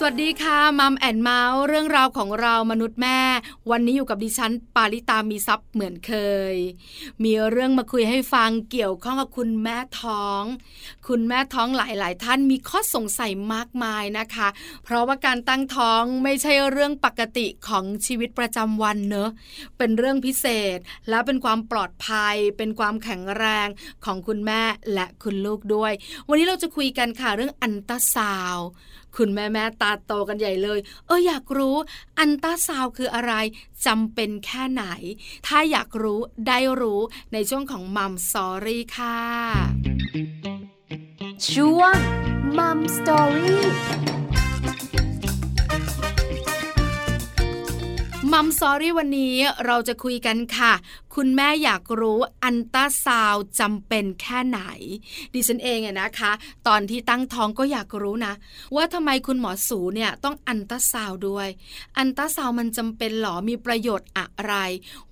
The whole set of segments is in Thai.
สวัสดีค่ะ Mom and Mouth เรื่องราวของเรามนุษย์แม่ วันนี้อยู่กับดิฉัน ปาริตามีทรัพย์เหมือนเคย มีเรื่องมาคุยให้ฟังเกี่ยวข้องกับคุณแม่ท้อง คุณแม่ท้องหลาย ๆ ท่านมีข้อสงสัยมากมายนะคะ เพราะว่าการตั้งท้องไม่ใช่เรื่องปกติของชีวิตประจำวันเนอะเป็นเรื่องพิเศษ และเป็นความปลอดภัย เป็นความแข็งแรงของคุณแม่และคุณลูกด้วย วันนี้เราจะคุยกันค่ะเรื่องอัลตราซาวด์ คุณแม่แม่ตาโตกันใหญ่เลย เอออยากรู้อัลตราซาวด์คืออะไรจำเป็นแค่ไหน ถ้าอยากรู้ได้รู้ในช่วงของ Mom Story ค่ะช่วง Mom Story มัมซอรี่วันนี้เราจะคุยกันค่ะ คุณแม่อยากรู้อันต้าซาวจำเป็นแค่ไหน ดิฉันเองอะนะคะ ตอนที่ตั้งท้องก็อยากรู้นะ ว่าทำไมคุณหมอสูเนี่ยต้องอันต้าซาวด้วย อันต้าซาวมันจำเป็นหรอมีประโยชน์อะไร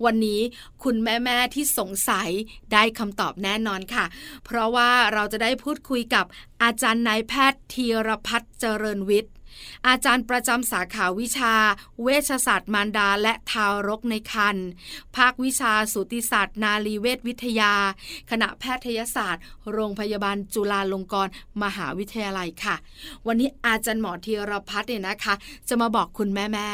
วันนี้คุณแม่แม่ที่สงสัยได้คำตอบแน่นอนค่ะ เพราะว่าเราจะได้พูดคุยกับอาจารย์นายแพทย์ธีรพัฒน์เจริญวิทย์ อาจารย์ประจำสาขาวิชา เวชศาสตร์มารดาและทารกในครรภ์ภาควิชาสูติศาสตร์ นารีเวชวิทยา คณะแพทยศาสตร์ โรงพยาบาลจุฬาลงกรณ์มหาวิทยาลัยค่ะ วันนี้อาจารย์หมอธีรพัฒน์เนี่ยนะคะ จะมาบอกคุณแม่แม่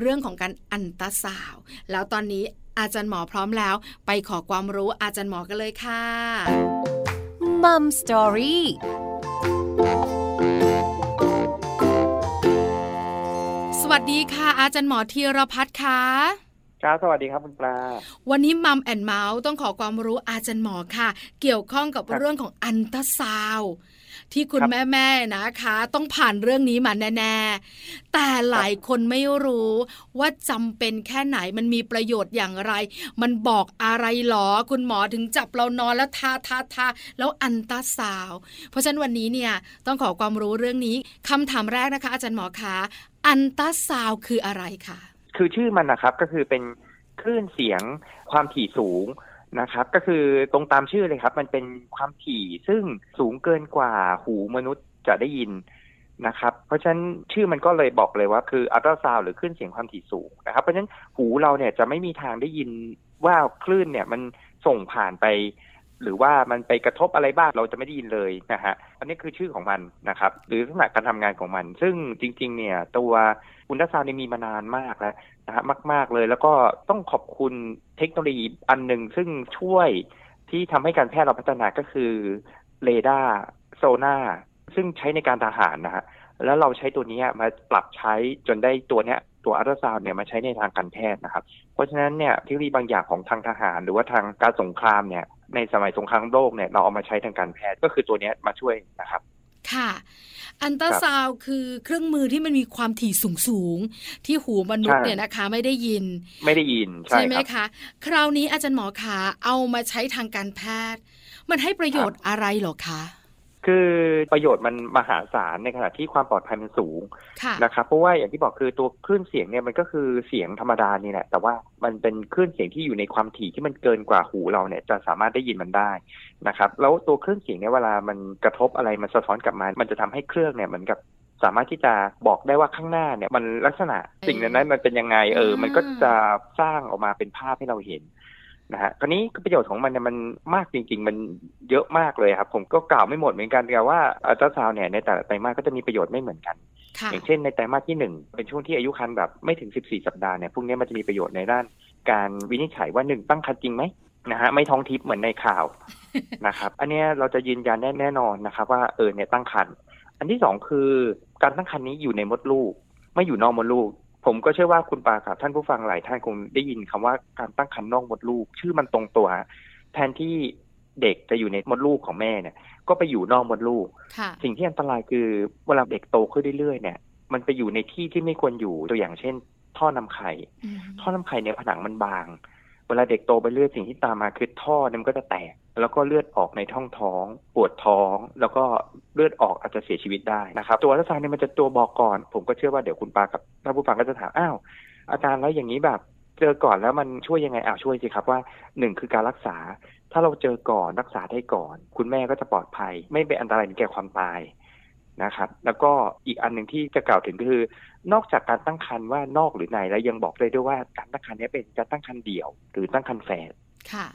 เรื่องของการอันตราสาว แล้วตอนนี้อาจารย์หมอพร้อมแล้ว ไปขอความรู้อาจารย์หมอกันเลยค่ะมัมสตอรี่ วัสดีค่ะ อาจารย์หมอธีรพัฒน์ค่ะครับสวัสดีครับคุณปลา วันนี้มัมแอนเมาส์ต้องขอความรู้อาจารย์หมอค่ะ เกี่ยวข้องกับเรื่องของอันตราซาว ที่คุณแม่แม่นะคะ ต้องผ่านเรื่องนี้มาแน่ๆแต่หลายคนไม่รู้ว่าจำเป็นแค่ไหนมันมีประโยชน์อย่างไร มันบอกอะไรหรอ คุณหมอถึงจับเรานอนแล้วทาทาทาแล้วอันตราซาว เพราะฉะนั้นวันนี้เนี่ยต้องขอความรู้เรื่องนี้คำถามแรกนะคะ อาจารย์หมอคะอันตราซาวคืออะไรคะคือชื่อมันนะครับก็คือเป็นคลื่นเสียงความถี่สูง นะครับก็คือตรงตามชื่อเลยครับ มันเป็นความถี่ซึ่งสูงเกินกว่าหูมนุษย์จะได้ยินนะครับ เพราะฉะนั้นชื่อมันก็เลยบอกเลยว่าคืออัลตราซาวหรือคลื่นเสียงความถี่สูงนะครับ เพราะฉะนั้นหูเราเนี่ยจะไม่มีทางได้ยินว่าคลื่นเนี่ยมันส่งผ่านไป หรือว่ามันไปกระทบอะไรบ้างเราจะไม่ได้ยินเลยนะฮะอันนี้คือชื่อของมันนะครับ หรือลักษณะการทำงานของมัน ซึ่งจริง ๆ เนี่ยตัวอัลตราซาวด์มีมานานมากแล้วนะฮะมาก ๆเลย แล้วก็ต้องขอบคุณเทคโนโลยีอันหนึ่งซึ่งช่วยที่ทำให้การแพทย์เราพัฒนาก็คือเรดาร์โซนาร์ซึ่งใช้ในการทหารนะฮะแล้วเราใช้ตัวนี้มาปรับใช้จนได้ตัวเนี้ย ตัวอัลตราซาวด์เนี่ยมาใช้ในทางการแพทย์นะครับ เพราะฉะนั้นเนี่ยเทคโนโลยีบางอย่างของทางทหาร หรือว่าทางการสงครามเนี่ยในสมัยสงครามโลกเนี่ยเราเอามาใช้ทางการแพทย์ก็คือตัวนี้มาช่วยนะครับ ค่ะ อันตราซาวคือเครื่องมือที่มันมีความถี่สูงสูงที่หูมนุษย์เนี่ยนะคะ ไม่ได้ยิน ไม่ได้ยินใช่ไหมคะ คราวนี้อาจารย์หมอขาเอามาใช้ทางการแพทย์ มันให้ประโยชน์อะไรหรอคะ คือประโยชน์มันมหาศาลในขณะที่ความปลอดภัยมันสูงนะครับเพราะว่าอย่างที่บอกคือตัวคลื่นเสียงเนี่ยมันก็คือเสียงธรรมดานี่แหละ แต่ว่ามันเป็นคลื่นเสียงที่อยู่ในความถี่ที่มันเกินกว่าหูเราเนี่ยจะสามารถได้ยินมันได้นะครับ แล้วตัวคลื่นเสียงเนี่ยเวลามันกระทบอะไรมันสะท้อนกลับมา มันจะทำให้เครื่องเนี่ยเหมือนกับสามารถที่จะบอกได้ว่าข้างหน้าเนี่ยมันลักษณะสิ่งนั้นมันเป็นยังไงเออ มันก็จะสร้างออกมาเป็นภาพให้เราเห็น นะฮะ คราวนี้ประโยชน์ของมันเนี่ยมันมากจริง ๆ มันเยอะมากเลยครับ ผมก็กล่าวไม่หมดเหมือนกันแต่ว่าอัลตราซาวเนี่ยในแต่ละไตรมาสก็จะมีประโยชน์ไม่เหมือนกัน อย่างเช่นในไตรมาสที่หนึ่งเป็นช่วงที่อายุครรภ์แบบไม่ถึงสิบสี่สัปดาห์เนี่ยพวกนี้มันจะมีประโยชน์ในด้าน การวินิจฉัยว่าหนึ่งตั้งครรภ์จริงไหมนะฮะไม่ท้องทิพย์เหมือนในข่าวนะครับ อันนี้เราจะยืนยันแน่นอนนะครับ ว่าเออเนี่ยตั้งครรภ์อันที่สองคือการตั้งครรภ์นี้อยู่ในมดลูก ไม่อยู่นอกมดลูก ผมก็เชื่อว่าคุณปาครับท่านผู้ฟังหลายท่านคงได้ยินคำว่าการตั้งครรภ์นอกมดลูก ชื่อมันตรงตัว แทนที่เด็กจะอยู่ในมดลูกของแม่เนี่ย ก็ไปอยู่นอกมดลูก สิ่งที่อันตรายคือเวลาเด็กโตขึ้นเรื่อยๆเนี่ย มันไปอยู่ในที่ที่ไม่ควรอยู่ตัวอย่างเช่น ท่อนำไข่ ท่อนำไข่เนี่ยผนังมันบางเว ลาเด็กโตไปเรื่อยสิ่งที่ตามมาคือท่อเนี่ยมันก็จะแตก แล้วก็เลือดออกในท้องท้อง ปวดท้อง แล้วก็เลือดออกอาจจะเสียชีวิตได้นะครับ ตัวอัลตราซาวน์เนี่ยมันจะตัวบอกก่อน ผมก็เชื่อว่าเดี๋ยวคุณปากับท่านผู้ฟังก็จะถามอ้าวอาจารย์แล้วอย่างนี้แบบ เจอก่อนแล้วมันช่วยยังไงอ้าวช่วยสิครับว่าหนึ่งคือการรักษา ถ้าเราเจอก่อนรักษาได้ก่อน คุณแม่ก็จะปลอดภัย ไม่เป็นอันตรายถึงแก่ความตาย นะครับ แล้วก็อีกอันหนึ่งที่จะกล่าวถึงก็คือนอกจากการตั้งครรภ์ว่านอกหรือในแล้วยังบอกเลยด้วยว่าการตั้งครรภ์นี้เป็นการตั้งครรภ์เดี่ยว หรือตั้งครรภ์แฝดค่ะ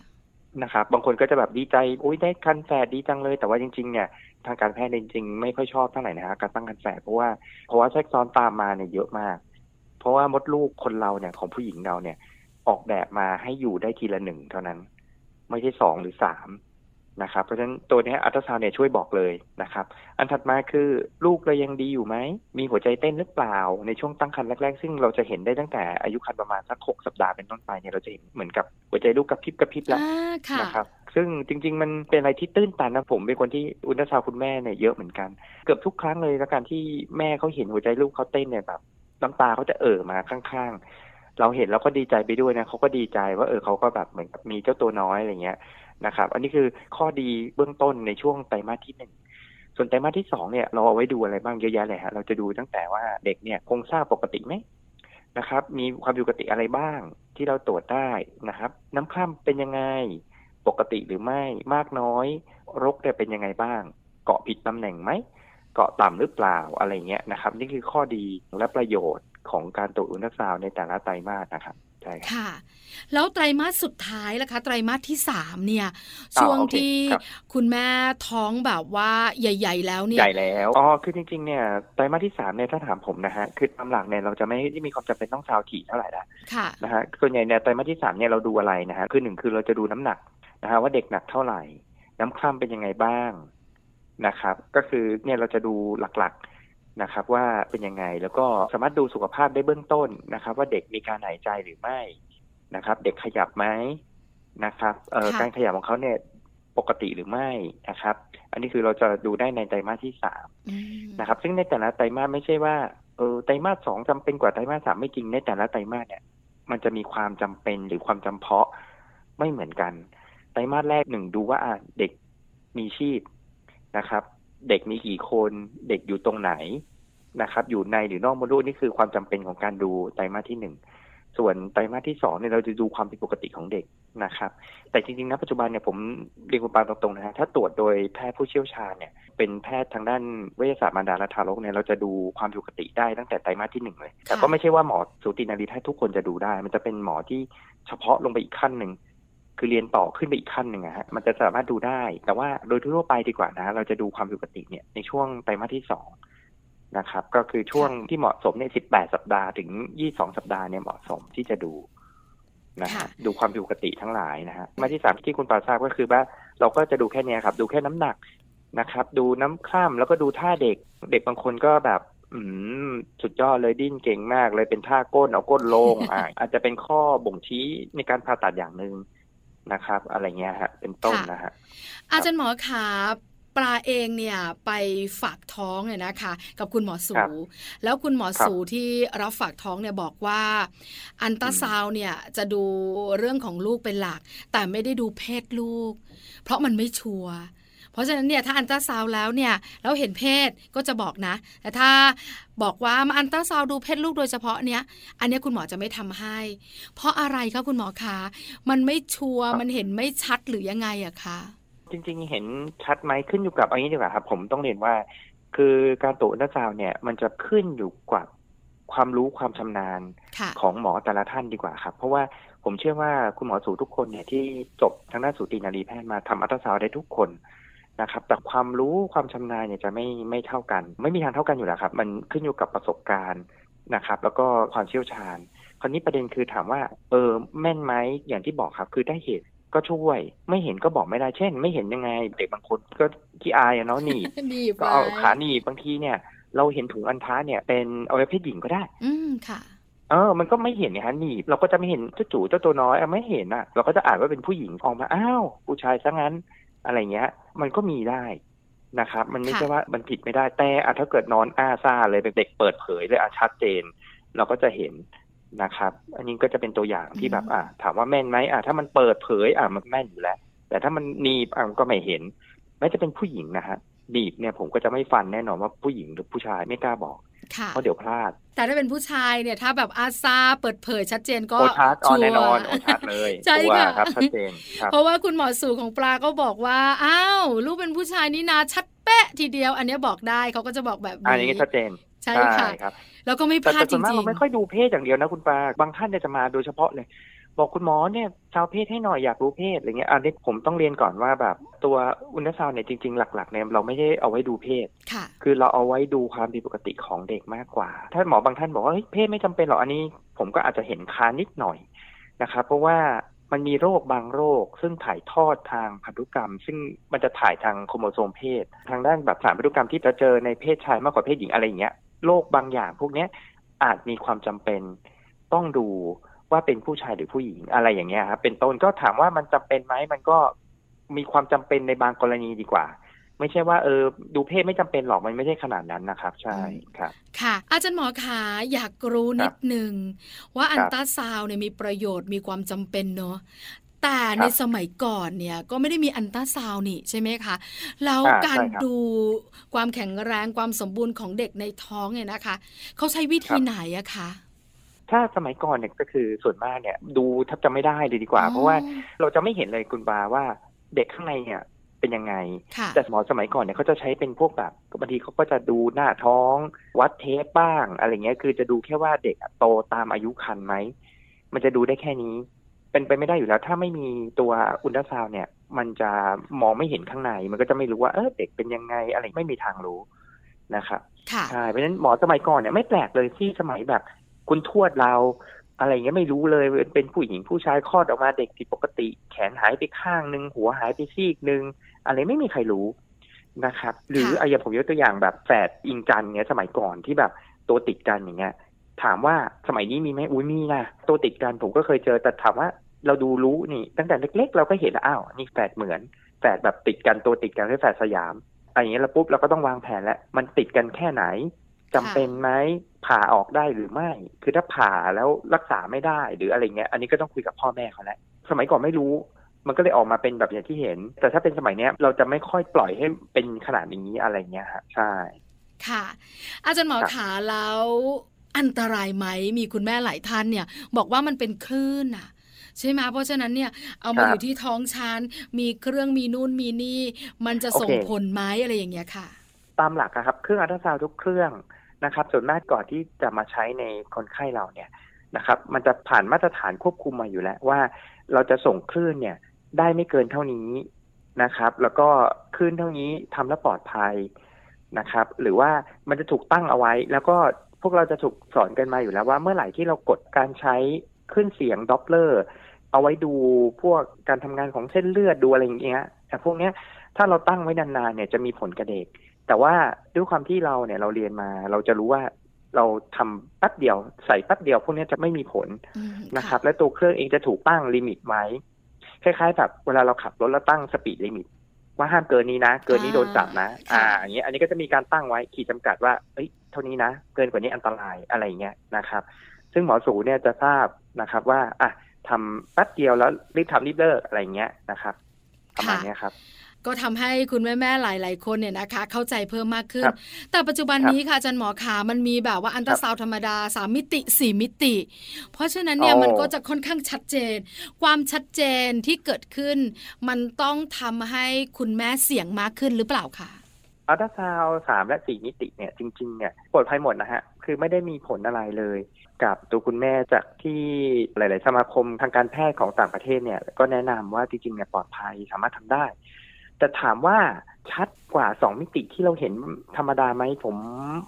นะครับบางคนก็จะแบบดีใจอุ้ยได้ครรภ์แฝดดีจังเลย แต่ว่าจริงๆเนี่ยทางการแพทย์จริงๆไม่ค่อยชอบเท่าไหร่นะฮะการตั้งครรภ์แฝดเพราะว่าเพราะว่าแทรกซ้อนตามมาเนี่ยเยอะมาก เพราะว่ามดลูกคนเราเนี่ยของผู้หญิงเราเนี่ย ออกแบบมาให้อยู่ได้ทีละหนึ่งเท่านั้น ไม่ใช่สองหรือสาม นะครับ เพราะฉะนั้นตัวนี้อัลตราซาวน์เนี่ยช่วยบอกเลยนะครับ อันถัดมาคือลูกเรายังดีอยู่ไหม มีหัวใจเต้นหรือเปล่า ในช่วงตั้งครรภ์แรกๆ ซึ่งเราจะเห็นได้ตั้งแต่อายุครรภ์ประมาณสักหกสัปดาห์เป็นต้นไปเนี่ยเราจะเห็นเหมือนกับหัวใจลูกกระพริบกระพริบแล้วอ่าค่ะนะครับซึ่งจริง ๆ มันเป็นอะไรที่ตื้นตันนะผมเป็นคนที่อุลตราซาวด์คุณแม่เนี่ยเยอะเหมือนกัน เกือบทุกครั้งเลยแล้วการที่แม่เขาเห็นหัวใจลูกเขาเต้นเนี่ยแบบน้ำตาเขาจะเอ่อมาข้างๆ เราเห็นแล้วก็ดีใจไปด้วยนะเขาก็ดีใจว่าเออเขาก็แบบเหมือนกับมีเจ้าตัวน้อยอะไรเงี้ย นะครับ อันนี้คือข้อดีเบื้องต้นในช่วงไตรมาสที่หนึ่งส่วนไตรมาสที่สองเนี่ยเราเอาไว้ดูอะไรบ้างเยอะแยะเลยฮะเราจะดูตั้งแต่ว่าเด็กเนี่ยโครงสร้างปกติไหมนะครับ มีความผิดปกติอะไรบ้างที่เราตรวจได้นะครับ น้ำคร่ำเป็นยังไงปกติหรือไม่มากน้อยรกเนี่ยเป็นยังไงบ้าง เกาะผิดตำแหน่งไหมเกาะต่ำหรือเปล่าอะไรเงี้ยนะครับ นี่คือข้อดีและประโยชน์ ของการตรวจอุลตราซาวด์ในแต่ละไตรมาสนะครับใช่ครับค่ะ แล้วไตรมาสสุดท้ายล่ะคะ ไตรมาสที่สามเนี่ยอ่าช่วงโอเคที่ครับคุณแม่ท้องแบบว่าใหญ่ ๆ แล้วเนี่ยใหญ่แล้วอ๋อคือจริง ๆ เนี่ยไตรมาสที่สามเนี่ยถ้าถามผมนะฮะคือตามหลักเนี่ยเราจะไม่ได้มีความจำเป็นต้องซาวถี่เท่าไหร่ละค่ะนะฮะส่วนใหญ่เนี่ยไตรมาสที่สามเนี่ยเราดูอะไรนะฮะคือหนึ่งคือเราจะดูน้ำหนักนะฮะว่าเด็กหนักเท่าไหร่ น้ำคร่ำเป็นยังไงบ้างนะครับ ก็คือเนี่ยเราจะดูหลักๆ นะครับว่าเป็นยังไงแล้วก็สามารถดูสุขภาพได้เบื้องต้นนะครับ ว่าเด็กมีการหายใจหรือไม่นะครับ เด็กขยับไหมนะครับเอ่อค่ะการขยับของเขาเนี่ยปกติหรือไม่นะครับ อันนี้คือเราจะดูได้ในไตรมาสที่สามอืมนะครับ ซึ่งในแต่ละไตรมาสไม่ใช่ว่าเออไตรมาสสองจำเป็นกว่าไตรมาสสามไม่จริงในแต่ละไตรมาสเนี่ย มันจะมีความจำเป็นหรือความจำเพาะไม่เหมือนกัน ไตรมาสแรกหนึ่งดูว่าอะเด็กมีชีพนะครับ เด็กมีกี่คนเด็กอยู่ตรงไหนนะครับ อยู่ในหรือนอกมดลูกนี่คือความจำเป็นของการดูไตรมาสที่หนึ่งส่วนไตรมาสที่สองเนี่ยเราจะดูความผิดปกติของเด็กนะครับ แต่จริงๆนะปัจจุบันเนี่ยผมเรียนคุณปาตรงๆนะฮะถ้าตรวจโดยแพทย์ผู้เชี่ยวชาญเนี่ย เป็นแพทย์ทางด้านเวิทยาศาสตร์มารดาและทารกเนี่ยเราจะดูความผิดปกติได้ตั้งแต่ไตรมาสที่หนึ่งเลย แต่ก็ไม่ใช่ว่าหมอสูตินารีแพทย์ทุกคนจะดูได้ มันจะเป็นหมอที่เฉพาะลงไปอีกขั้นหนึ่ง คือเรียนต่อขึ้นไปอีกขั้นหนึ่งอะฮะมันจะสามารถดูได้ แต่ว่าโดยทั่วไปดีกว่านะ เราจะดูความผิดปกติเนี่ยในช่วงไตรมาสที่สองนะครับ ก็คือช่วงที่เหมาะสมเนี่ยสิบแปดสัปดาห์ถึงยี่สองสัปดาห์เนี่ยเหมาะสมที่จะดูนะฮะค่ะดูความผิดปกติทั้งหลายนะฮะมาที่สามที่คุณปาทราบก็คือว่าเราก็จะดูแค่เนี้ยครับ ดูแค่น้ำหนักนะครับ ดูน้ำคร่ำแล้วก็ดูท่าเด็ก เด็กบางคนก็แบบ อืมสุดยอดเลยดิ้นเก่งมากเลยเป็นท่าก้นเอาก้นลงอ่าอาจจะเป็นข้อบ่งชี้ในการผ่าตัดอย่างหนึ่ง นะครับ อะไรเงี้ยฮะ เป็นต้นค่ะนะฮะอาจารย์หมอขาปลาเองเนี่ยไปฝากท้องเนี่ยนะคะ กับคุณหมอสูครับแล้วคุณหมอครับสูที่รับฝากท้องเนี่ยบอกว่า อันตราซาวน์เนี่ยจะดูเรื่องของลูกเป็นหลัก แต่ไม่ได้ดูเพศลูก เพราะมันไม่ชัวร์ เพราะฉะนั้นเนี่ยถ้าอันตราซาวน์แล้วเนี่ยแล้วเห็นเพศก็จะบอกนะ แต่ถ้าบอกว่ามาอันตราซาวน์ดูเพศลูกโดยเฉพาะเนี้ยอันเนี้ยคุณหมอจะไม่ทำให้ เพราะอะไรคะคุณหมอคะมันไม่ชัวร์ครับมันเห็นไม่ชัดหรือยังไงอะคะจริงๆ เห็นชัดไหมขึ้นอยู่กับเอันนี้ดีกว่าครับ ผมต้องเรียนว่า คือการตรวจอุลตราซาวน์เนี่ยมันจะขึ้นอยู่กับความรู้ความชำนาญค่ะของหมอแต่ละท่านดีกว่าครับ เพราะว่าผมเชื่อว่าคุณหมอสูทุกคนเนี่ยที่จบทางด้านสูตินรีแพทย์มาทำอัลตราซาวด์ได้ทุกคน นะครับแต่ความรู้ความชำนาญเนี่ยจะไม่ไม่เท่ากัน ไม่มีทางเท่ากันอยู่แล้วครับ มันขึ้นอยู่กับประสบการณ์นะครับ แล้วก็ความเชี่ยวชาญ คราวนี้ประเด็นคือถามว่า เออแม่นไหมอย่างที่บอกครับ คือได้เห็นก็ใช่ ไม่เห็นก็บอกไม่ได้เช่น ไม่เห็นยังไง เด็กบางคนก็ขี้อายอะเนาะหนีบดีบก็เอาขาหนีบบางทีเนี่ย เราเห็นถุงอันท้าเนี่ยเป็นอวัยวะเพศหญิงก็ได้ อืมค่ะเออ มันก็ไม่เห็นเนี่ยฮะหนีบเราก็จะไม่เห็นเจ้าจู่เจ้าตัวน้อยอะไม่เห็นอะ เราก็จะอ่านว่าเป็นผู้หญิงออกมา อ้าว ผู้ชายซะงั้น อะไรเงี้ย มันก็มีได้นะครับ มันไม่ค่ะใช่ว่ามันผิดไม่ได้แต่อะถ้าเกิดนอนอ้าซ่าเลยเป็นเด็กเปิดเผยเลยอะชัดเจน เราก็จะเห็นนะครับ อันนี้ก็จะเป็นตัวอย่างที่แบบอะถามว่าแม่นไหมอะถ้ามันเปิดเผยอะมันแม่นอยู่แล้ว แต่ถ้ามันหนีบอะมันก็ไม่เห็นแม้จะเป็นผู้หญิงนะฮะ หนีบเนี่ยผมก็จะไม่ฟันแน่นอนว่าผู้หญิงหรือผู้ชายไม่กล้าบอกเพราะเดี๋ยวพลาด แต่ถ้าเป็นผู้ชายเนี่ยถ้าแบบอาซาเปิดเผยชัดเจนก็โอชัดอ๋อแน่นอนโอชัดเลยใช่ค่ะครับชัดเจนเพราะว่าคุณหมอสูของปลาก็บอกว่าอ้าวลูกเป็นผู้ชายนี่นาชัดเป๊ะทีเดียว อันนี้บอกได้เขาก็จะบอกแบบนี้อันนี้ชัดเจนใช่ค่ะครับแล้วก็ไม่พลาดจริงๆเราไม่ค่อยดูเพศอย่างเดียวนะคุณปลาบางท่านเนี่ยจะมาโดยเฉพาะเลย บอกคุณหมอเนี่ยชาวเพศให้หน่อยอยากรู้เพศอะไรเงี้ยอันนี้ผมต้องเรียนก่อนว่าแบบ ตัวอุณตราซาวเนี่ยจริง ๆ หลักๆเนี่ยเราไม่ได้เอาไว้ดูเพศค่ะคือเราเอาไว้ดูความผิดปกติของเด็กมากกว่า ถ้าหมอบางท่านบอกว่าเฮ้ยเพศไม่จำเป็นหรอกอันนี้ ผมก็อาจจะเห็นคานิดหน่อยนะครับเพราะว่ามันมีโรคบางโรค ซึ่งถ่ายทอดทางพันธุกรรม ซึ่งมันจะถ่ายทางโครโมโซมเพศ ทางด้านแบบสารพันธุกรรมที่จะเจอในเพศชายมากกว่าเพศหญิงอะไรอย่างเงี้ยโรคบางอย่าง พวกเนี้ยอาจมีความจำเป็นต้องดู ว่าเป็นผู้ชายหรือผู้หญิงอะไรอย่างเงี้ยครับเป็นต้นก็ถามว่ามันจำเป็นไหมมันก็มีความจำเป็นในบางกรณีดีกว่า ไม่ใช่ว่าเออดูเพศไม่จำเป็นหรอกมันไม่ใช่ขนาดนั้นนะครับ ใช่ครับ ค่ะ อาจารย์หมอขาอยากรู้นิดนึงว่าอันตราซาวเนี่ยมีประโยชน์มีความจำเป็นเนาะแต่ในสมัยก่อนเนี่ยก็ไม่ได้มีอันตราซาวนี่ใช่ไหมคะแล้วการดูความแข็งแรงความสมบูรณ์ของเด็กในท้องเนี่ยนะคะ เขาใช้วิธีไหนอะคะ ถ้าสมัยก่อนเนี่ยก็คือส่วนมากเนี่ย ดูแทบจะไม่ได้เลยดีกว่า เพราะว่าเราจะไม่เห็นเลยคุณบาว่าเด็กข้างในเนี่ยเป็นยังไง แต่หมอสมัยก่อนเนี่ยเขาจะใช้เป็นพวกแบบบางทีเขาก็จะดูหน้าท้อง วัดเทปบ้างอะไรเงี้ย คือจะดูแค่ว่าเด็กโตตามอายุคันไหม มันจะดูได้แค่นี้ เป็นไปไม่ได้อยู่แล้ว ถ้าไม่มีตัวอุลตราซาวเนี่ย มันจะมองไม่เห็นข้างใน มันก็จะไม่รู้ว่าเออเด็กเป็นยังไงอะไรไม่มีทางรู้นะครับใช่เพราะฉะนั้นหมอสมัยก่อนเนี่ยไม่แปลกเลยที่สมัยแบบ คุณทวดเราอะไรเงี้ยไม่รู้เลยเป็นผู้หญิงผู้ชายคลอดออกมาเด็กผิดปกติ แขนหายไปข้างหนึ่งหัวหายไปซีกหนึ่งอะไรไม่มีใครรู้นะครับ หรืออายาผมยกตัวอย่างแบบแฝดอิงกันเงี้ยสมัยก่อนที่แบบตัวติดกันอย่างเงี้ย ถามว่าสมัยนี้มีไหมอุ้ยมีนะตัวติดกันผมก็เคยเจอแต่ถามว่าเราดูรู้นี่ ตั้งแต่เล็ก ๆ เราก็เห็นแล้วอ้าวนี่แฝดเหมือนแฝดแบบติดกันตัวติดกันคือแฝดสยามอะไรอย่างเงี้ยแล้วปุ๊บเราก็ต้องวางแผนแล้วมันติดกันแค่ไหน จำเป็นไหมผ่าออกได้หรือไม่ คือถ้าผ่าแล้วรักษาไม่ได้หรืออะไรเงี้ย อันนี้ก็ต้องคุยกับพ่อแม่เขาแหละสมัยก่อนไม่รู้ มันก็เลยออกมาเป็นแบบอย่างที่เห็น แต่ถ้าเป็นสมัยเนี้ยเราจะไม่ค่อยปล่อยให้เป็นขนาดนี้อะไรเงี้ยฮะใช่ ค่ะ อาจารย์หมอขาแล้วอันตรายไหมมีคุณแม่หลายท่านเนี่ย บอกว่ามันเป็นคลื่นอะใช่ไหมเพราะฉะนั้นเนี่ยเอามาอยู่ที่ท้องชันมีเครื่องมีนู่นมีนี่ มันจะส่งผลไหมอะไรอย่างเงี้ยค่ะ ตามหลักครับ เครื่องอัลตราซาวทุกเครื่อง นะครับ ส่วนมากก่อนที่จะมาใช้ในคนไข้เราเนี่ยนะครับ มันจะผ่านมาตรฐานควบคุมมาอยู่แล้วว่า เราจะส่งคลื่นเนี่ยได้ไม่เกินเท่านี้นะครับ แล้วก็คลื่นเท่านี้ทำแล้วปลอดภัยนะครับ หรือว่ามันจะถูกตั้งเอาไว้ แล้วก็พวกเราจะถูกสอนกันมาอยู่แล้วว่าเมื่อไหร่ที่เรากดการใช้คลื่นเสียง Doppler เอาไว้ดูพวกการทำงานของเส้นเลือดดูอะไรอย่างเงี้ยแต่พวกเนี้ยถ้าเราตั้งไว้นานๆเนี่ยจะมีผลกับเด็ก แต่ว่าด้วยความที่เราเนี่ยเราเรียนมาเราจะรู้ว่าเราทำแป๊บเดียวใส่แป๊บเดียวพวกนี้จะไม่มีผลนะครับ และตัวเครื่องเองจะถูกตั้ง limit ไว้คล้ายๆแบบเวลาเราขับรถแล้วตั้ง speed limit ว่าห้ามเกินนี้นะ เกินนี้โดนจับนะ อ่าอย่างเงี้ยอันนี้ก็จะมีการตั้งไว้ขีดจำกัดว่าเอ้ยเท่านี้นะ เกินกว่านี้อันตรายอะไรเงี้ยนะครับ ซึ่งหมอสูเนี่ยจะทราบนะครับว่าอะทำแป๊บเดียวแล้วรีบทำรีบเลิกอะไรเงี้ยนะครับประมาณนี้ครับ ก็ทำให้คุณแม่ๆหลาย ๆ คนเนี่ยนะคะ เข้าใจเพิ่มมากขึ้น แต่ปัจจุบันนี้ค่ะอาจารย์หมอขามันมีแบบว่าอันตราซาวธรรมดาสามมิติสี่มิติ เพราะฉะนั้นเนี่ยมันก็จะค่อนข้างชัดเจน ความชัดเจนที่เกิดขึ้น มันต้องทำให้คุณแม่เสี่ยงมากขึ้นหรือเปล่าคะอัลตราซาวสามและสี่มิติเนี่ยจริงๆเนี่ยปลอดภัยหมดนะฮะคือไม่ได้มีผลอะไรเลย กับตัวคุณแม่จากที่หลาย ๆ สมาคมทางการแพทย์ของต่างประเทศเนี่ยก็แนะนำว่าจริงๆเนี่ยปลอดภัยสามารถทำได้ แต่ถามว่าชัดกว่าสองมิติที่เราเห็นธรรมดาไหมผม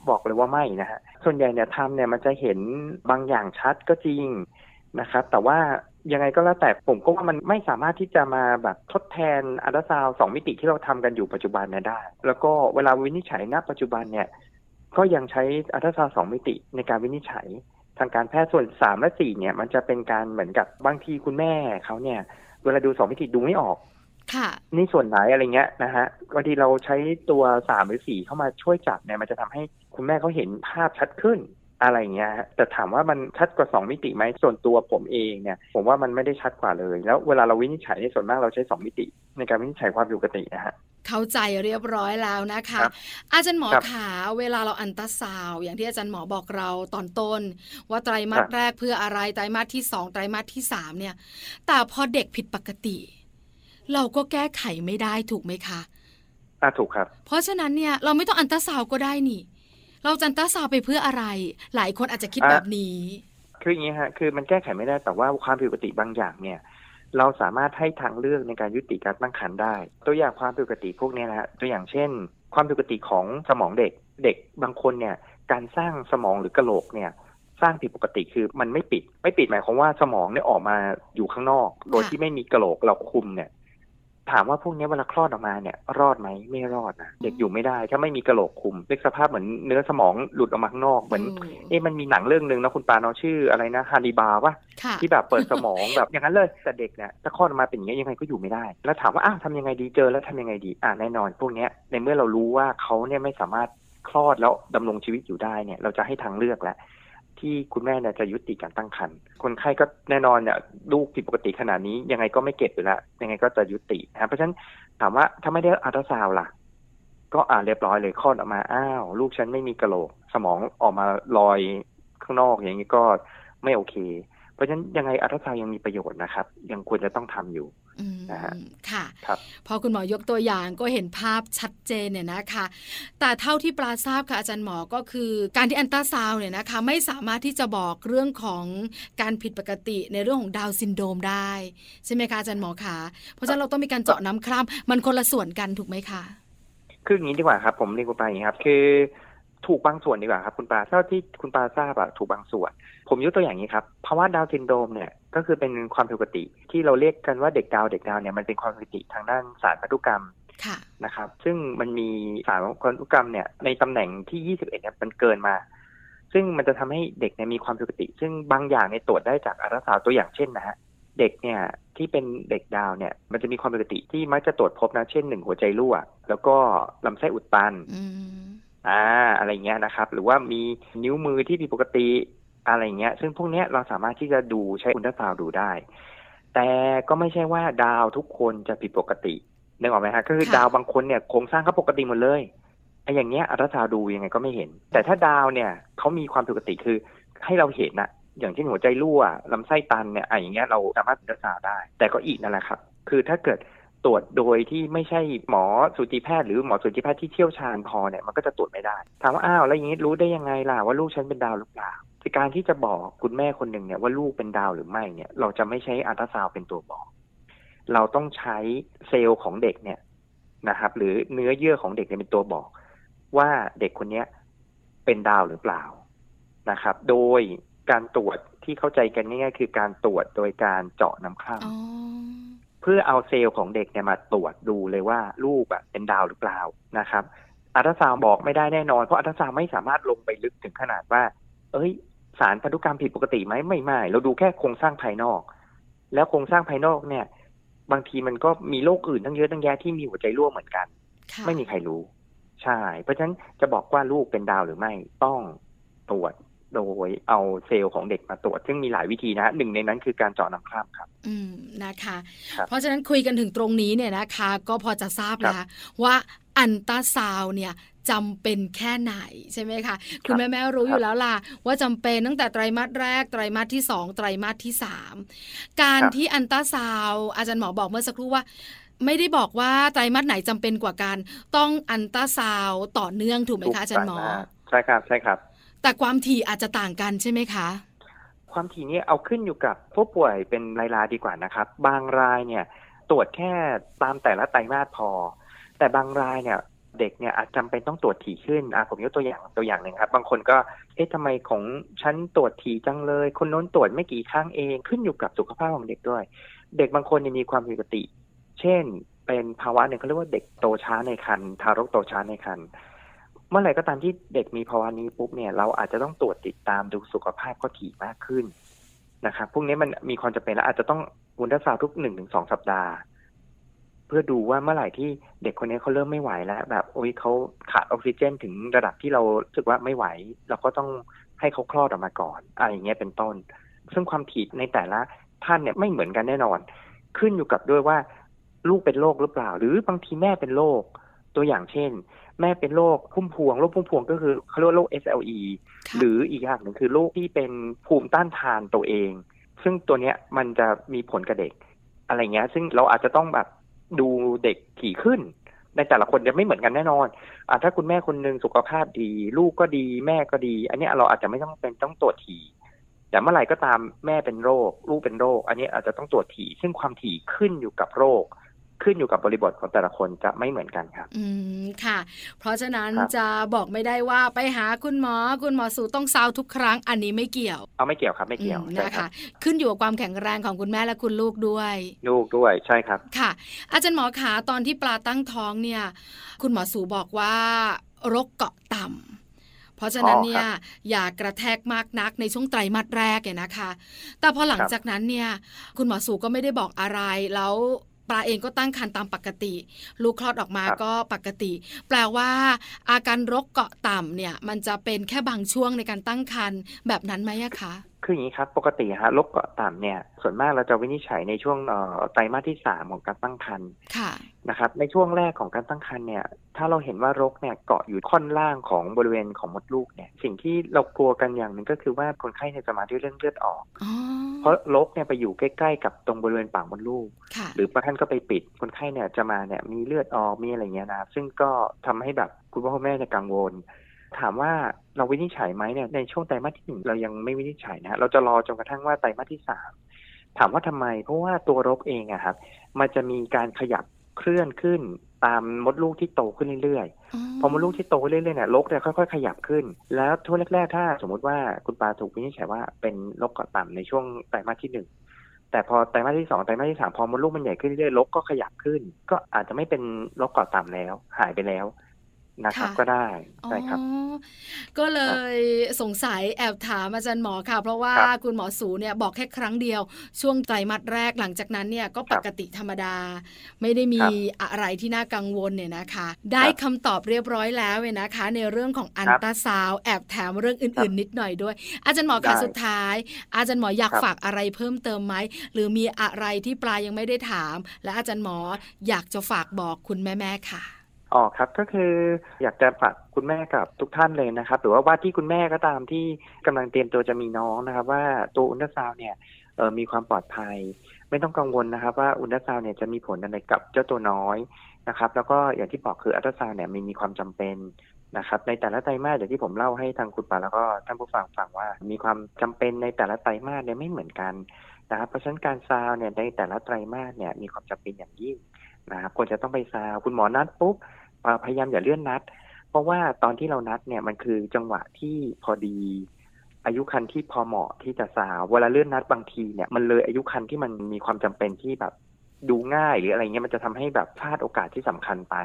บอกเลยว่าไม่นะฮะส่วนใหญ่เนี่ยทำเนี่ยมันจะเห็นบางอย่างชัดก็จริงนะครับแต่ว่ายังไงก็แล้วแต่ผมก็ว่ามันไม่สามารถที่จะมาแบบทดแทนอัลตราซาวสองมิติที่เราทำกันอยู่ปัจจุบันเนี่ยได้ แล้วก็เวลาวินิจฉัยณปัจจุบันเนี่ย ก็ยังใช้อัลตราซาวสองมิติในการวินิจฉัย ทางการแพทย์ส่วนสามและสี่เนี่ย มันจะเป็นการเหมือนกับบางทีคุณแม่เขาเนี่ย เวลาดูสองมิติดูไม่ออก นี่ส่วนไหนอะไรเงี้ยนะฮะบางทีเราใช้ตัวสามหรือสี่เข้ามาช่วยจับเนี่ยมันจะทำให้คุณแม่เขาเห็นภาพชัดขึ้นอะไรเงี้ยแต่ถามว่ามันชัดกว่าสองมิติไหมส่วนตัวผมเองเนี่ย ผมว่ามันไม่ได้ชัดกว่าเลย แล้วเวลาเราวินิจฉัยในส่วนมากเราใช้สองมิติ ในการวินิจฉัยความปกตินะฮะเข้าใจเรียบร้อยแล้วนะคะ อาจารย์หมอขาเวลาเราอันตราซาวอย่างที่อาจารย์หมอบอกเราตอนต้น ว่าไตรมาสแรกเพื่ออะไรไตรมาสที่สองไตรมาสที่สามเนี่ยแต่พอเด็กผิดปกติ เราก็แก้ไขไม่ได้ถูกไหมคะอ่าถูกครับ เพราะฉะนั้นเนี่ยเราไม่ต้องอันตราซาวก็ได้นี่ เราจะอันตราซาวไปเพื่ออะไร หลายคนอาจจะคิดแบบนี้ คืออย่างนี้ฮะคือมันแก้ไขไม่ได้แต่ว่าความผิดปกติบางอย่างเนี่ย เราสามารถให้ทางเลือกในการยุติการตั้งครรภ์ได้ ตัวอย่างความผิดปกติพวกนี้นะฮะตัวอย่างเช่น ความผิดปกติของสมองเด็กเด็กบางคนเนี่ยการสร้างสมองหรือกระโหลกเนี่ยสร้างผิดปกติคือมันไม่ปิด ไม่ปิดหมายความว่าสมองเนี่ยออกมาอยู่ข้างนอก โดยที่ไม่มีกระโหลกเราคุมเนี่ย ถามว่าพวกนี้เวลาคลอดออกมาเนี่ย รอดไหมไม่รอดนะเด็กอยู่ไม่ได้ ถ้าไม่มีกระโหลกคุมเล็กสภาพเหมือนเนื้อสมองหลุดออกมาข้างนอกเหมือนเอ๊ะมันมีหนังเรื่องหนึ่งนะคุณปาเนาะชื่ออะไรนะฮานิบาว่ะที่แบบเปิดสมองแบบอย่างนั้นเลยแต่เด็กเนี่ยถ้าคลอดออกมาเป็นอย่างนี้ยังไงก็อยู่ไม่ได้ แล้วถามว่าอ้าวทำยังไงดีเจอแล้วทำยังไงดีอ่าแน่นอน พวกนี้ในเมื่อเรารู้ว่าเขาเนี่ยไม่สามารถคลอดแล้วดำรงชีวิตอยู่ได้เนี่ย เราจะให้ทางเลือกแล้ว ที่คุณแม่เนี่ยจะยุติการตั้งครรภ์คนไข้ก็แน่นอนเนี่ยลูกผิดปกติขนาดนี้ยังไงก็ไม่เก็บอยู่แล้วยังไงก็จะยุตินะเพราะฉะนั้นถามว่าถ้าไม่ได้อัลตราซาวล่ะ ก็อ่าเรียบร้อยเลยคลอดออกมาอ้าว ลูกฉันไม่มีกระโหลก สมองออกมาลอยข้างนอกอย่างนี้ก็ไม่โอเค เพราะฉะนั้นยังไงอัลตราซาวยังมีประโยชน์นะครับ ยังควรจะต้องทำอยู่ นะฮะค่ะพอคุณหมอยกตัวอย่างก็เห็นภาพชัดเจนเนี่ยนะคะ แต่เท่าที่ปลาทราบค่ะอาจารย์หมอก็คือการที่อัลตราซาวด์เนี่ยนะคะไม่สามารถที่จะบอกเรื่องของการผิดปกติในเรื่องของดาวน์ซินโดรมได้ใช่ไหมคะอาจารย์หมอคะเพราะฉะนั้นเราต้องมีการเจาะน้ำคร่ำมันคนละส่วนกันถูกไหมคะคืออย่างนี้ดีกว่าครับ ผมเรียนคุณปาอย่างนี้ครับ คือถูกบางส่วนดีกว่าครับคุณปาเท่าที่คุณปาทราบอะถูกบางส่วน ผมยกตัวอย่างนี้ครับภาวะดาวน์ซินโดรมเนี่ย ก็คือเป็นความผิดปกติ ที่เราเรียกกันว่าเด็กดาวน์เด็กดาวน์เนี่ยมันเป็นความผิดปกติทางด้านสารพันธุกรรมนะครับ ซึ่งมันมีสารพันธุกรรมเนี่ยในตำแหน่งที่ 21 เนี่ยมันเกินมา ซึ่งมันจะทำให้เด็กเนี่ยมีความผิดปกติ ซึ่งบางอย่างในตรวจได้จากอัลตราซาวตัวอย่างเช่นนะฮะเด็กเนี่ยที่เป็นเด็กดาวเนี่ย มันจะมีความผิดปกติที่มักจะตรวจพบนะเช่นหนึ่งหัวใจรั่ว แล้วก็ลำไส้อุดตันอ่าอะไรเงี้ยนะครับ หรือว่ามีนิ้วมือที่ผิดปกติ อะไรเงี้ย ซึ่งพวกเนี้ยเราสามารถที่จะดูใช้อุลตราซาวดูได้ แต่ก็ไม่ใช่ว่าดาวทุกคนจะผิดปกตินึกออกไหมฮะก็คือดาวบางคนเนี่ยโครงสร้างเขาปกติหมดเลยไอ้อย่างเงี้ยอัลตราซาวดูยังไงก็ไม่เห็น แต่ถ้าดาวเนี่ยเขามีความผิดปกติคือให้เราเห็นนะอย่างเช่นหัวใจรั่วลำไส้ตันเนี่ยไอ้อย่างเงี้ยเราสามารถอัลตราซาวได้ แต่ก็อีกนั่นแหละครับ คือถ้าเกิดตรวจโดยที่ไม่ใช่หมอสูติแพทย์หรือหมอสูติแพทย์ที่เชี่ยวชาญพอเนี่ยมันก็จะตรวจไม่ได้ ถามว่าอ้าวแล้วอย่างนี้รู้ได้ยังไงล่ะว่าลูกฉันเป็นดาวหรือเปล่า การที่จะบอกคุณแม่คนหนึ่งเนี่ยว่าลูกเป็นดาวหรือไม่เนี่ย เราจะไม่ใช้อัลตราซาวเป็นตัวบอก เราต้องใช้เซลล์ของเด็กเนี่ยนะครับ หรือเนื้อเยื่อของเด็กเนี่ยเป็นตัวบอก ว่าเด็กคนเนี้ยเป็นดาวหรือเปล่านะครับ โดยการตรวจที่เข้าใจกันง่ายๆคือการตรวจโดยการเจาะน้ำคร่ำเพื่อเอาเซลล์ของเด็กเนี่ยมาตรวจดูเลยว่าลูกอะเป็นดาวหรือเปล่านะครับอัลตราซาวบอกไม่ได้แน่นอนเพราะอัลตราซาวไม่สามารถลงไปลึกถึงขนาดว่า เอ้ย สารพันธุกรรมผิดปกติไหมไม่ไม่เราดูแค่โครงสร้างภายนอก แล้วโครงสร้างภายนอกเนี่ย บางทีมันก็มีโรคอื่นทั้งเยอะทั้งแยะที่มีหัวใจรั่วเหมือนกัน ไม่มีใครรู้ ใช่ เพราะฉะนั้นจะบอกว่าลูกเป็นดาวหรือไม่ต้องตรวจโดยเอาเซลล์ของเด็กมาตรวจ ซึ่งมีหลายวิธีนะหนึ่งในนั้นคือการเจาะน้ำคร่ำครับ อืมนะคะคเพราะฉะนั้นคุยกันถึงตรงนี้เนี่ยนะคะ ก็พอจะทราบแล้วว่า อันตราซาวเนี่ยจำเป็นแค่ไหนใช่ไหมคะคุณแม่แม่รู้อยู่แล้วล่ะ ว่าจำเป็นตั้งแต่ไตรมาสแรก ไตรมาสที่สองไตรมาสที่สามการที่อันตราซาวอาจารย์หมอบอกเมื่อสักครู่ว่า ไม่ได้บอกว่าไตรมาสไหนจำเป็นกว่ากัน ต้องอันตราซาวต่อเนื่องถูกไหมคะอาจารย์หมอ ใช่ครับใช่ครับ แต่ความถี่อาจจะต่างกันใช่ไหมคะความถี่นี้เอาขึ้นอยู่กับผู้ป่วยเป็นรายๆดีกว่านะครับ บางรายเนี่ยตรวจแค่ตามแต่ละไตรมาสพอ แต่บางรายเนี่ยเด็กเนี่ยอาจจำเป็นต้องตรวจถี่ขึ้นอ่าผมยกตัวอย่างตัวอย่างหนึ่งครับ บางคนก็เอ๊ะทำไมของฉันตรวจถี่จังเลย คนโน้นตรวจไม่กี่ครั้งเองขึ้นอยู่กับสุขภาพของเด็กด้วย เด็กบางคนมีความผิดปกติ เช่น เป็นภาวะหนึ่งเขาเรียกว่าเด็กโตช้าในครรภ์ทารกโตช้าในครรภ์เมื่อไหร่ก็ตามที่เด็กมีภาวะนี้ปุ๊บเนี่ยเราอาจจะต้องตรวจติดตามดูสุขภาพก็ถี่มากขึ้นนะครับพวกนี้มันมีความจำเป็นและอาจจะต้องอุลตราซาวทุกหนึ่งถึงสองสัปดาห์ พื่อดูว่าเมื่อไหร่ที่เด็กคนนี้เขาเริ่มไม่ไหวแล้ว แบบโอ้ยเขาขาดออกซิเจน ถึงระดับที่เราสึกว่าไม่ไหว เราก็ต้องให้เขาคลอดออกมาก่อนอะไรอย่างเงี้ยเป็นต้น ซึ่งความถี่ในแต่ละท่านเนี่ยไม่เหมือนกันแน่นอน ขึ้นอยู่กับด้วยว่าลูกเป็นโรคหรือเปล่า หรือบางทีแม่เป็นโรคตัวอย่างเช่น แม่เป็นโรคพุ่มพวงโรคพุ่มพวงก็คือเขาเรียกว่าโรค SLE หรืออีกอย่างหนึ่งคือโรคที่เป็นภูมิต้านทานตัวเอง ซึ่งตัวเนี้ยมันจะมีผลกับเด็กอะไรเงี้ย ซึ่งเราอาจจะต้องแบบ ดูเด็กถี่ขึ้น ในแต่ละคนจะไม่เหมือนกันแน่นอนอถ้าคุณแม่คนหนึ่งสุขภาพดี ลูกก็ดีแม่ก็ดี อันนี้เราอาจจะไม่ต้องเป็นต้องตรวจถี่แต่เมื่อไหร่ก็ตามแม่เป็นโรค ลูกเป็นโรค อันนี้อาจจะต้องตรวจถี่ ซึ่งความถี่ขึ้นอยู่กับโรค ขึ้นอยู่กับบริบทของแต่ละคนจะไม่เหมือนกันครับ อืมค่ะ เพราะฉะนั้นจะบอกไม่ได้ว่าไปหาคุณหมอคุณหมอสูต้องซาวทุกครั้งอันนี้ไม่เกี่ยว เอาไม่เกี่ยวครับไม่เกี่ยวนะคะขึ้นอยู่กับความแข็งแรงของคุณแม่และคุณลูกด้วย ลูกด้วยใช่ครับค่ะ อาจารย์หมอขาตอนที่ปลาตั้งท้องเนี่ย คุณหมอสูบอกว่ารกเกาะต่ำเพราะฉะนั้นเนี่ยอย่ากระแทกมากนักในช่วงไตรมาสแรกเนี่ยนะคะ แต่พอหลังจากนั้นเนี่ยคุณหมอสูก็ไม่ได้บอกอะไรแล้ว ปลาเองก็ตั้งครรภ์ตามปกติ ลูกคลอดออกมาก็ปกติ แปลว่า อาการรกเกาะต่ำเนี่ย มันจะเป็นแค่บางช่วงในการตั้งครรภ์แบบนั้นไหมคะ คืออย่างนี้ครับ ปกติฮะรกเกาะต่ำเนี่ย ส่วนมากเราจะวินิจฉัยในช่วงไตรมาสที่สามของการตั้งครรภ์นะครับ ในช่วงแรกของการตั้งครรภ์เนี่ย ถ้าเราเห็นว่ารกเนี่ยเกาะอยู่ค่อนล่างของบริเวณของมดลูกเนี่ย สิ่งที่เรากลัวกันอย่างหนึ่งก็คือว่าคนไข้เนี่ยจะมาด้วยเรื่องเลือดออก เพราะรกเนี่ยไปอยู่ใกล้ๆ กับตรงบริเวณปากมดลูก หรือบางท่านก็ไปปิด คนไข้เนี่ยจะมาเนี่ยมีเลือดออกมีอะไรเงี้ยนะซึ่งก็ทำให้แบบคุณพ่อคุณแม่เนี่ยกังวล ถามว่าเราวินิจฉัยไหมเนี่ยในช่วงไตรมาสที่หนึ่งเรายังไม่วินิจฉัยนะเราจะรอจนกระทั่งว่าไตรมาสที่สามถามว่าทำไม เพราะว่าตัวรกเองอะครับ มันจะมีการขยับเคลื่อนขึ้นตามมดลูกที่โตขึ้นเรื่อยๆ พอมดลูกที่โตขึ้นเรื่อยๆเนี่ยรกจะค่อยๆ ขยับขึ้น แล้วทั่วแรกๆ ถ้าสมมุติว่าคุณปาถูกวินิจฉัยว่าเป็นรกเกาะต่ำในช่วงไตรมาสที่หนึ่งแต่พอไตรมาสที่สองไตรมาสที่สามพอมดลูกมันใหญ่ขึ้นเรื่อยๆรกก็ขยับขึ้น ก็อาจจะไม่เป็นรกเกาะต่ำแล้ว หายไปแล้ว นะครับก็ได้ใช่ครับก็เลยสงสัยแอบถามอาจารย์หมอค่ะ เพราะว่าคุณหมอสูเนี่ยบอกแค่ครั้งเดียว ช่วงไตรมาสแรกหลังจากนั้นเนี่ยก็ปกติธรรมดา ไม่ได้มีอะไรที่น่ากังวลเนี่ยนะคะ ได้คำตอบเรียบร้อยแล้วเว้นะคะ ในเรื่องของอันตราซาวแอบแถมเรื่องอื่น ๆ นิดหน่อยด้วย อาจารย์หมอค่ะสุดท้าย อาจารย์หมออยากฝากอะไรเพิ่มเติมไหมหรือมีอะไรที่ปลายังไม่ได้ถาม และอาจารย์หมออยากจะฝากบอกคุณแม่ๆค่ะ อ๋อครับก็คืออยากจะฝากคุณแม่กับทุกท่านเลยนะครับ หรือว่าว่าที่คุณแม่ก็ตามที่กำลังเตรียมตัวจะมีน้องนะครับ ว่าตัวอุลตราซาวเนี่ยเออมีความปลอดภัย ไม่ต้องกังวลนะครับ ว่าอุลตราซาวเนี่ยจะมีผลอะไรกับเจ้าตัวน้อยนะครับ แล้วก็อย่างที่บอกคืออัลตราซาวเนี่ยมีมีความจำเป็นนะครับ ในแต่ละไตรมาสอย่างที่ผมเล่าให้ทางคุณปาแล้วก็ท่านผู้ฟังฟังว่า มีความจำเป็นในแต่ละไตรมาสเนี่ยไม่เหมือนกันนะครับ เพราะฉะนั้นการซาวเนี่ยในแต่ละไตรมาสเนี่ยมีความจำเป็นอย่างยิ่งนะครับควรจะต้องไปซาวคุณหมอนัดปุ๊บ พยายามอย่าเลื่อนนัด เพราะว่าตอนที่เรานัดเนี่ยมันคือจังหวะที่พอดี อายุคันที่พอเหมาะที่จะสาว เวลาเลื่อนนัดบางทีเนี่ยมันเลยอายุคันที่มันมีความจำเป็นที่แบบดูง่ายหรืออะไรเงี้ยมันจะทำให้แบบพลาดโอกาสที่สำคัญไป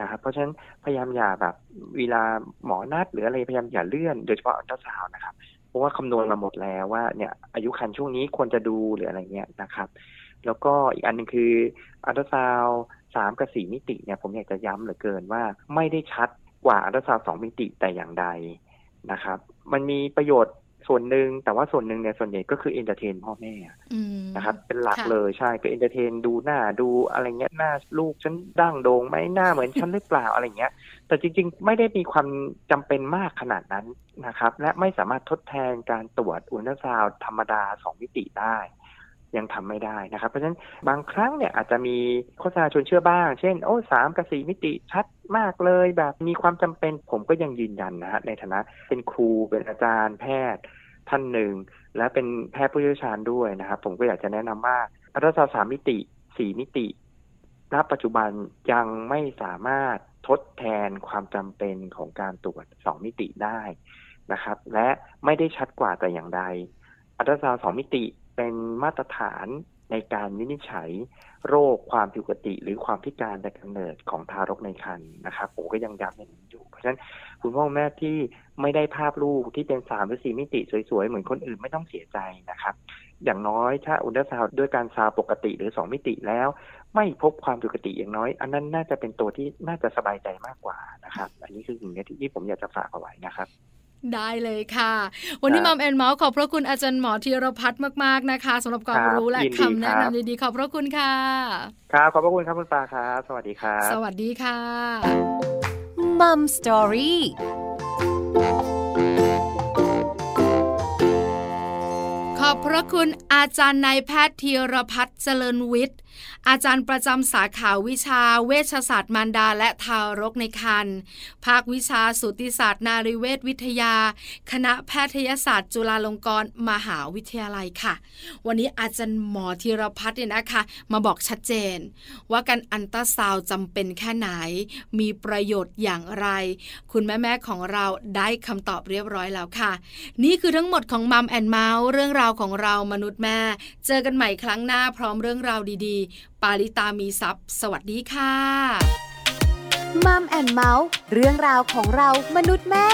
นะครับเพราะฉะนั้นพยายามอย่าแบบเวลาหมอนัดหรืออะไรพยายามอย่าเลื่อนโดยเฉพาะอัลตราซาวด์นะครับเพราะว่าคำนวณมาหมดแล้วว่าเนี่ยอายุครรภ์ช่วงนี้ควรจะดูหรืออะไรเงี้ยนะครับ แล้วก็อีกอันหนึ่งคืออัลตราซาวด์ สามกับสี่มิติเนี่ยผมอยากจะย้ำเหลือเกินว่า ไม่ได้ชัดกว่าอัลตราซาวด์สองมิติแต่อย่างใดนะครับ มันมีประโยชน์ส่วนหนึ่งแต่ว่าส่วนหนึ่งเนี่ยส่วนใหญ่ก็คือ entertain พ่อแม่นะครับ เป็นหลักเลยใช่คือ entertain ดูหน้าดูอะไรเงี้ยหน้าลูกฉันดั้งโด่งไหมหน้าเหมือนฉันหรือเปล่าอะไรเงี้ย แต่จริงๆ ไม่ได้มีความจำเป็นมากขนาดนั้นนะครับ และไม่สามารถทดแทนการตรวจอัลตราซาวด์ธรรมดาสองมิติได้ ยังทำไม่ได้นะครับ เพราะฉะนั้นบางครั้งเนี่ยอาจจะมีโฆษณาชวนเชื่อบ้าง เช่น โอ้สามกับสี่มิติชัดมากเลย แบบมีความจำเป็นผมก็ยังยืนยันนะฮะในฐานะเป็นครูเป็นอาจารย์แพทย์ท่านหนึ่ง และเป็นแพทย์ผู้เชี่ยวชาญด้วยนะครับ ผมก็อยากจะแนะนำว่าอัลตราซาสามมิติสี่มิติณปัจจุบันยังไม่สามารถทดแทนความจำเป็นของการตรวจสองมิติได้นะครับ และไม่ได้ชัดกว่าแต่อย่างใดอัลตราซาวสองมิติ เป็นมาตรฐานในการวินิจฉัยโรคความผิดปกติ หรือความพิการแต่กำเนิดของทารกในครรภ์นะครับผมก็ยังย้ำอย่างนี้อยู่ เพราะฉะนั้นคุณพ่อแม่ที่ไม่ได้ภาพลูกที่เป็นสามหรือสี่มิติสวยๆ เหมือนคนอื่นไม่ต้องเสียใจนะครับ อย่างน้อยถ้าอุลตราซาวด์ด้วยการซาวด์ปกติหรือสองมิติแล้ว ไม่พบความผิดปกติอย่างน้อย อันนั้นน่าจะเป็นตัวที่น่าจะสบายใจมากกว่านะครับ อันนี้คือสิ่งที่ผมอยากจะฝากเอาไว้นะครับ ได้เลยค่ะ วันนี้มัมแอนเมาส์ขอบพระคุณอาจารย์หมอธีรพัฒน์มากๆนะคะสำหรับความรู้และคำแนะนำดีๆขอบพระคุณค่ะ ครับขอบพระคุณครับคุณปลาครับ สวัสดีครับ สวัสดีค่ะมัมสตอรี่ขอบพระคุณอาจารย์นายแพทย์ธีรพัฒน์เจริญวิทย์อาจารย์ประจำสาขาวิชาเวชศาสตร์มารดาและทารกในครรภ์ภาควิชาสูติศาสตร์นารีเวชวิทยา คณะแพทยศาสตร์ จุฬาลงกรณ์มหาวิทยาลัยค่ะ วันนี้อาจารย์หมอธีรพัฒน์เนี่ยนะคะ มาบอกชัดเจน ว่าการอัลตราซาวด์จำเป็นแค่ไหน มีประโยชน์อย่างไร คุณแม่ๆของเราได้คำตอบเรียบร้อยแล้วค่ะ นี่คือทั้งหมดของมัมแอนเมาส์เรื่องราวของเรามนุษย์แม่ เจอกันใหม่ครั้งหน้าพร้อมเรื่องราวดีๆปาลิตามีซัพ์สวัสดีค่ะมัมแอนเมาส์เรื่องราวของเรามนุษย์แม่